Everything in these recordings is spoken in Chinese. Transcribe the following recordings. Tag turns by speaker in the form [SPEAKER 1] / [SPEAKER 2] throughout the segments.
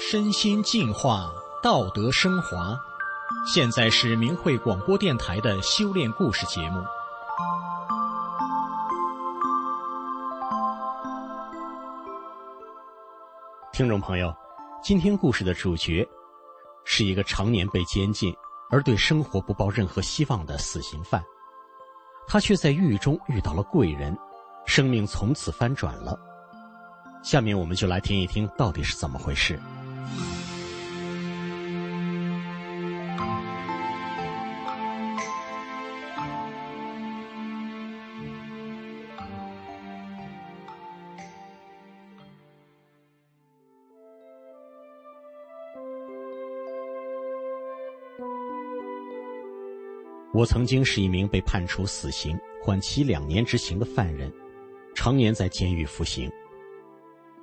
[SPEAKER 1] 身心净化，道德升华。现在是明慧广播电台的修炼故事节目。听众朋友，今天故事的主角是一个常年被监禁而对生活不抱任何希望的死刑犯，他却在狱中遇到了贵人，生命从此翻转了。下面我们就来听一听到底是怎么回事。我曾经是一名被判处死刑、缓期两年执行的犯人，常年在监狱服刑。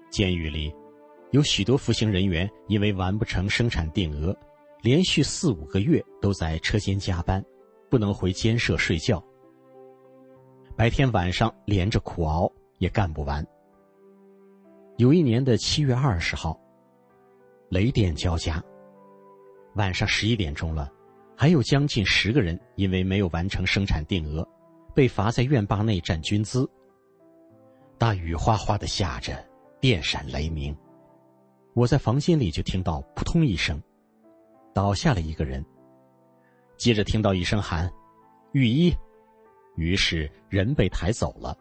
[SPEAKER 1] 监狱里，有许多服刑人员因为完不成生产定额，连续四五个月都在车间加班，不能回监舍睡觉。白天晚上连着苦熬，也干不完。有一年的七月二十号，雷电交加，晚上十一点钟了，还有将近十个人因为没有完成生产定额，被罚在院坝内站军姿。大雨哗哗的下着。电闪雷鸣，我在房间里就听到扑通一声，倒下了一个人。接着听到一声喊：“御医！”于是人被抬走了。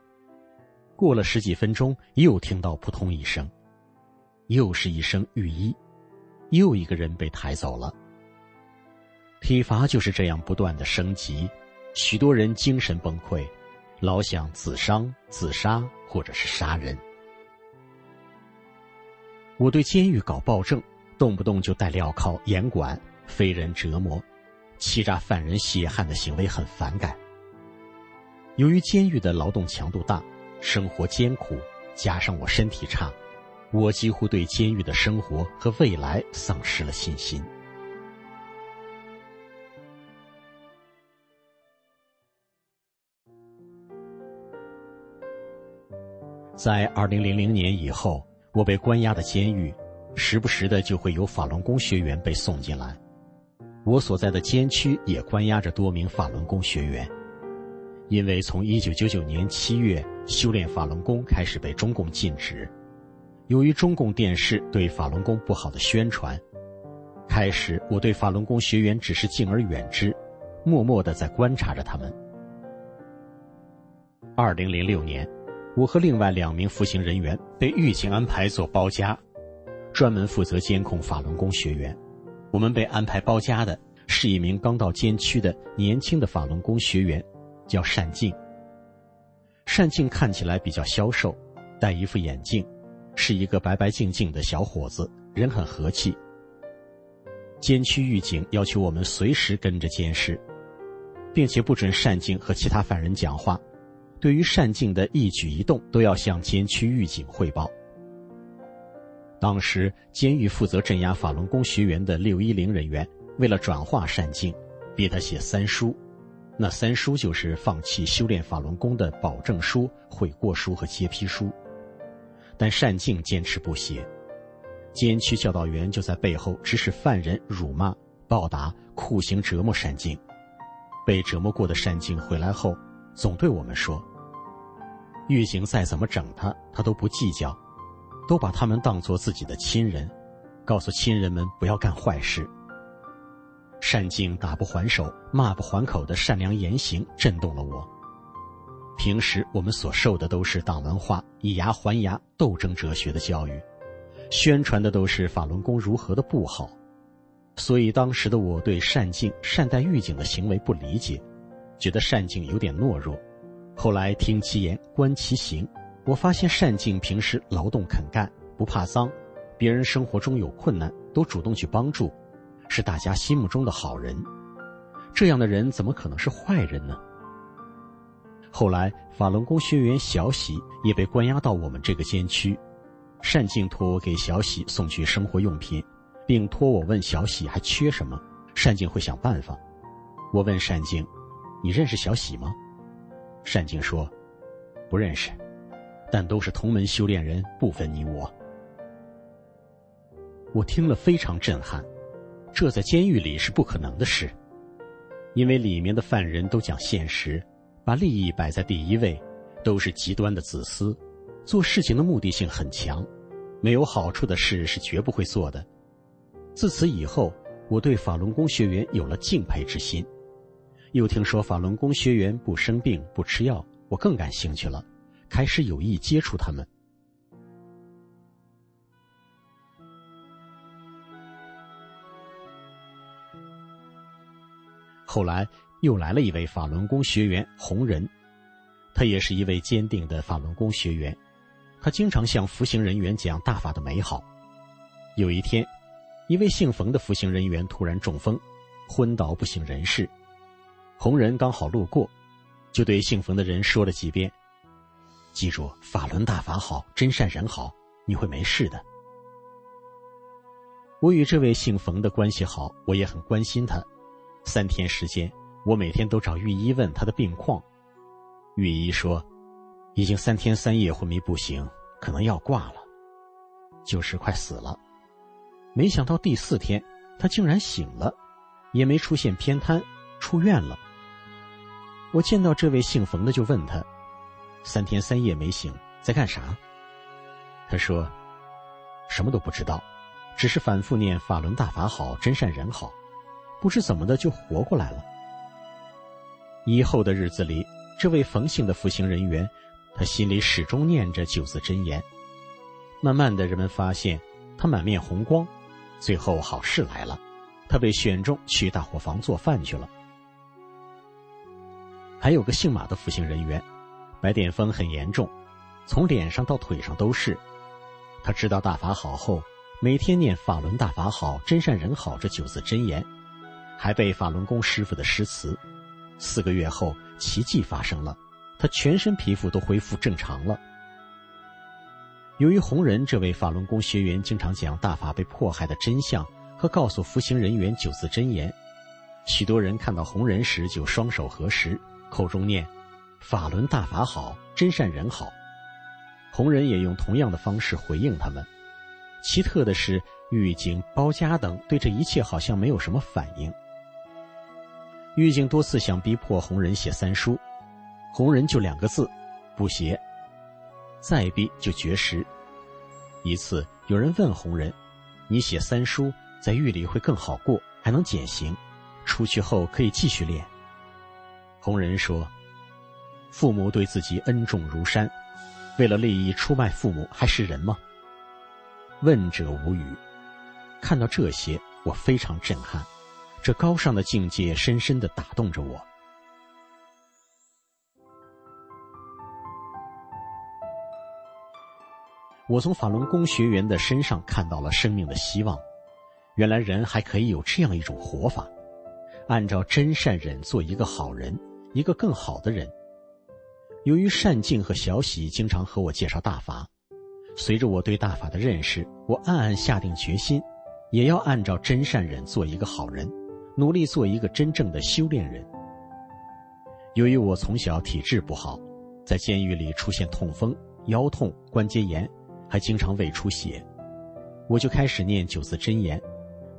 [SPEAKER 1] 过了十几分钟，又听到扑通一声，又是一声御医，又一个人被抬走了。体罚就是这样不断的升级，许多人精神崩溃，老想自伤、自杀或者是杀人。我对监狱搞暴政，动不动就带镣铐、严管、非人折磨、欺诈犯人血汗的行为很反感。由于监狱的劳动强度大，生活艰苦，加上我身体差，我几乎对监狱的生活和未来丧失了信心。在二零零零年以后。我被关押的监狱，时不时的就会有法轮功学员被送进来。我所在的监区也关押着多名法轮功学员，因为从一九九九年七月修炼法轮功开始被中共禁止，由于中共电视对法轮功不好的宣传，开始我对法轮功学员只是敬而远之，默默的在观察着他们。二零零六年。我和另外两名服刑人员被狱警安排做包夹，专门负责监控法轮功学员。我们被安排包夹的是一名刚到监区的年轻的法轮功学员，叫单静。单静看起来比较消瘦，戴一副眼镜，是一个白白净净的小伙子，人很和气。监区狱警要求我们随时跟着监视，并且不准单静和其他犯人讲话。对于单静的一举一动，都要向监区狱警汇报。当时，监狱负责镇压法轮功学员的六一零人员，为了转化单静，逼他写三书。那三书就是放弃修炼法轮功的保证书、悔过书和揭批书。但单静坚持不写，监区教导员就在背后指使犯人辱骂、暴打、酷刑折磨单静。被折磨过的单静回来后，总对我们说。狱警再怎么整他，他都不计较，都把他们当做自己的亲人，告诉亲人们不要干坏事。单静打不还手、骂不还口的善良言行震动了我。平时我们所受的都是党文化、以牙还牙、斗争哲学的教育，宣传的都是法轮功如何的不好，所以当时的我对单静善待狱警的行为不理解，觉得单静有点懦弱。后来听其言，观其行，我发现单静平时劳动肯干，不怕脏，别人生活中有困难都主动去帮助，是大家心目中的好人。这样的人怎么可能是坏人呢？后来法轮功学员小喜也被关押到我们这个监区，单静托我给小喜送去生活用品，并托我问小喜还缺什么，单静会想办法。我问单静：“你认识小喜吗？”单静说：“不认识，但都是同门修炼人，不分你我。”我听了非常震撼，这在监狱里是不可能的事，因为里面的犯人都讲现实，把利益摆在第一位，都是极端的自私，做事情的目的性很强，没有好处的事是绝不会做的。自此以后，我对法轮功学员有了敬佩之心。又听说法轮功学员不生病、不吃药，我更感兴趣了，开始有意接触他们。后来又来了一位法轮功学员红人，他也是一位坚定的法轮功学员，他经常向服刑人员讲大法的美好。有一天，一位姓冯的服刑人员突然中风，昏倒不省人事。红人刚好路过，就对姓冯的人说了几遍：“记住，法轮大法好，真善人好，你会没事的。”我与这位姓冯的关系好，我也很关心他。三天时间，我每天都找御医问他的病况。御医说，已经三天三夜昏迷不醒，可能要挂了，就是快死了。没想到第四天，他竟然醒了，也没出现偏瘫，出院了。我见到这位姓冯的，就问他：“三天三夜没醒，在干啥？”他说：“什么都不知道，只是反复念法轮大法好，真善人好，不知怎么的就活过来了。”以后的日子里，这位冯姓的服刑人员，他心里始终念着九字真言。慢慢的，人们发现他满面红光，最后好事来了，他被选中去大伙房做饭去了。还有个姓马的服刑人员，白癜风很严重，从脸上到腿上都是。他知道大法好后，每天念“法轮大法好，真善人好”这九字真言，还背法轮功师傅的诗词。四个月后，奇迹发生了，他全身皮肤都恢复正常了。由于红人这位法轮功学员经常讲大法被迫害的真相和告诉服刑人员九字真言，许多人看到红人时就双手合十。口中念“法轮大法好，真善人好”，红人也用同样的方式回应他们。奇特的是，狱警、包家等对这一切好像没有什么反应。狱警多次想逼迫红人写三书，红人就两个字：不写。再逼就绝食。一次，有人问红人：“你写三书，在狱里会更好过，还能减刑，出去后可以继续练。”红人说：“父母对自己恩重如山，为了利益出卖父母，还是人吗？”问者无语。看到这些，我非常震撼，这高尚的境界深深的打动着我。我从法轮功学员的身上看到了生命的希望，原来人还可以有这样一种活法，按照真善忍做一个好人。一个更好的人。由于善静和小喜经常和我介绍大法，随着我对大法的认识，我暗暗下定决心，也要按照真善忍做一个好人，努力做一个真正的修炼人。由于我从小体质不好，在监狱里出现痛风、腰痛、关节炎，还经常胃出血，我就开始念九字真言，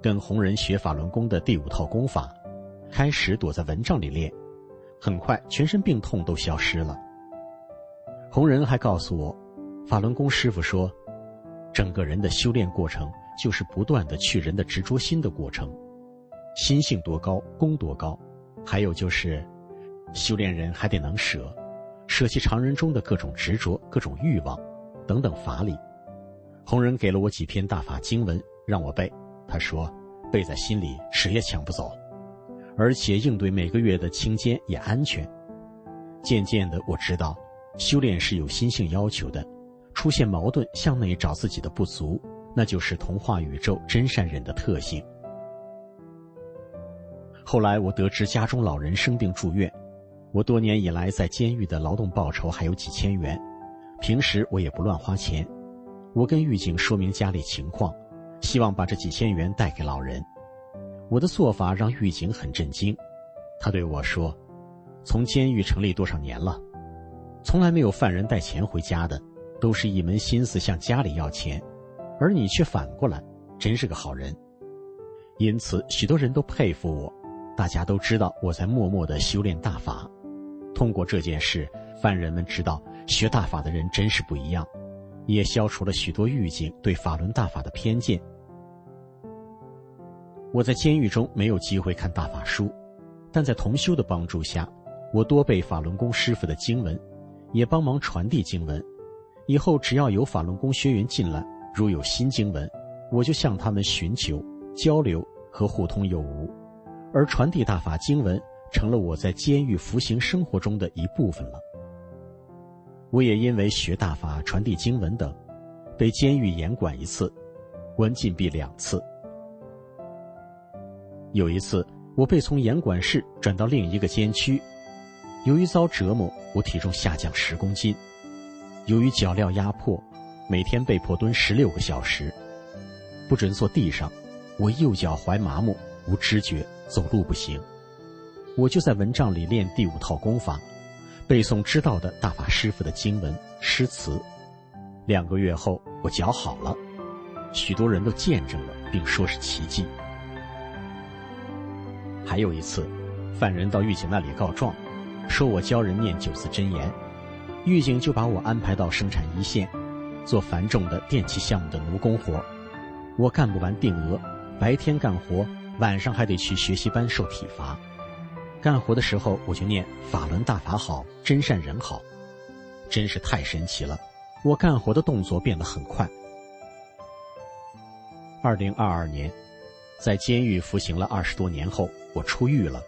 [SPEAKER 1] 跟红人学法轮功的第五套功法，开始躲在蚊帐里练。很快，全身病痛都消失了。红人还告诉我，法轮功师傅说，整个人的修炼过程就是不断的去人的执着心的过程，心性多高，功多高。还有就是，修炼人还得能舍，舍弃常人中的各种执着、各种欲望，等等法理。红人给了我几篇大法经文让我背，他说，背在心里，谁也抢不走。而且应对每个月的清监也安全。渐渐的，我知道，修炼是有心性要求的。出现矛盾，向内找自己的不足，那就是童话宇宙真善忍的特性。后来，我得知家中老人生病住院，我多年以来在监狱的劳动报酬还有几千元，平时我也不乱花钱。我跟狱警说明家里情况，希望把这几千元带给老人。我的做法让狱警很震惊，他对我说：“从监狱成立多少年了，从来没有犯人带钱回家的，都是一门心思向家里要钱，而你却反过来，真是个好人。因此，许多人都佩服我，大家都知道我在默默的修炼大法。通过这件事，犯人们知道学大法的人真是不一样，也消除了许多狱警对法轮大法的偏见。我在监狱中没有机会看大法书，但在同修的帮助下，我多背法轮功师傅的经文，也帮忙传递经文。以后只要有法轮功学员进来，如有新经文，我就向他们寻求交流和互通有无，而传递大法经文成了我在监狱服刑生活中的一部分了。我也因为学大法、传递经文等，被监狱严管一次，关禁闭两次。有一次，我被从严管室转到另一个监区，由于遭折磨，我体重下降十公斤。由于脚镣压迫，每天被迫蹲十六个小时，不准坐地上。我右脚踝麻木，无知觉，走路不行。我就在蚊帐里练第五套功法，背诵知道的大法师傅的经文诗词。两个月后，我脚好了，许多人都见证了，并说是奇迹。还有一次，犯人到狱警那里告状，说我教人念九字真言，狱警就把我安排到生产一线，做繁重的电器项目的奴工活。我干不完定额，白天干活，晚上还得去学习班受体罚。干活的时候我就念法轮大法好，真善人好，真是太神奇了。我干活的动作变得很快。二零二二年，在监狱服刑了二十多年后。我出狱了，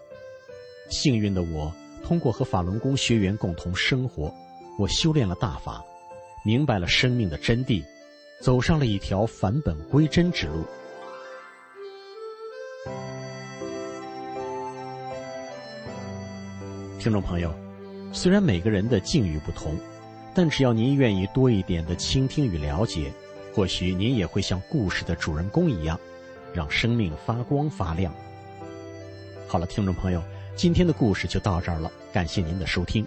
[SPEAKER 1] 幸运的我通过和法轮功学员共同生活，我修炼了大法，明白了生命的真谛，走上了一条返本归真之路。听众朋友，虽然每个人的境遇不同，但只要您愿意多一点的倾听与了解，或许您也会像故事的主人公一样，让生命发光发亮。好了，听众朋友，今天的故事就到这儿了，感谢您的收听。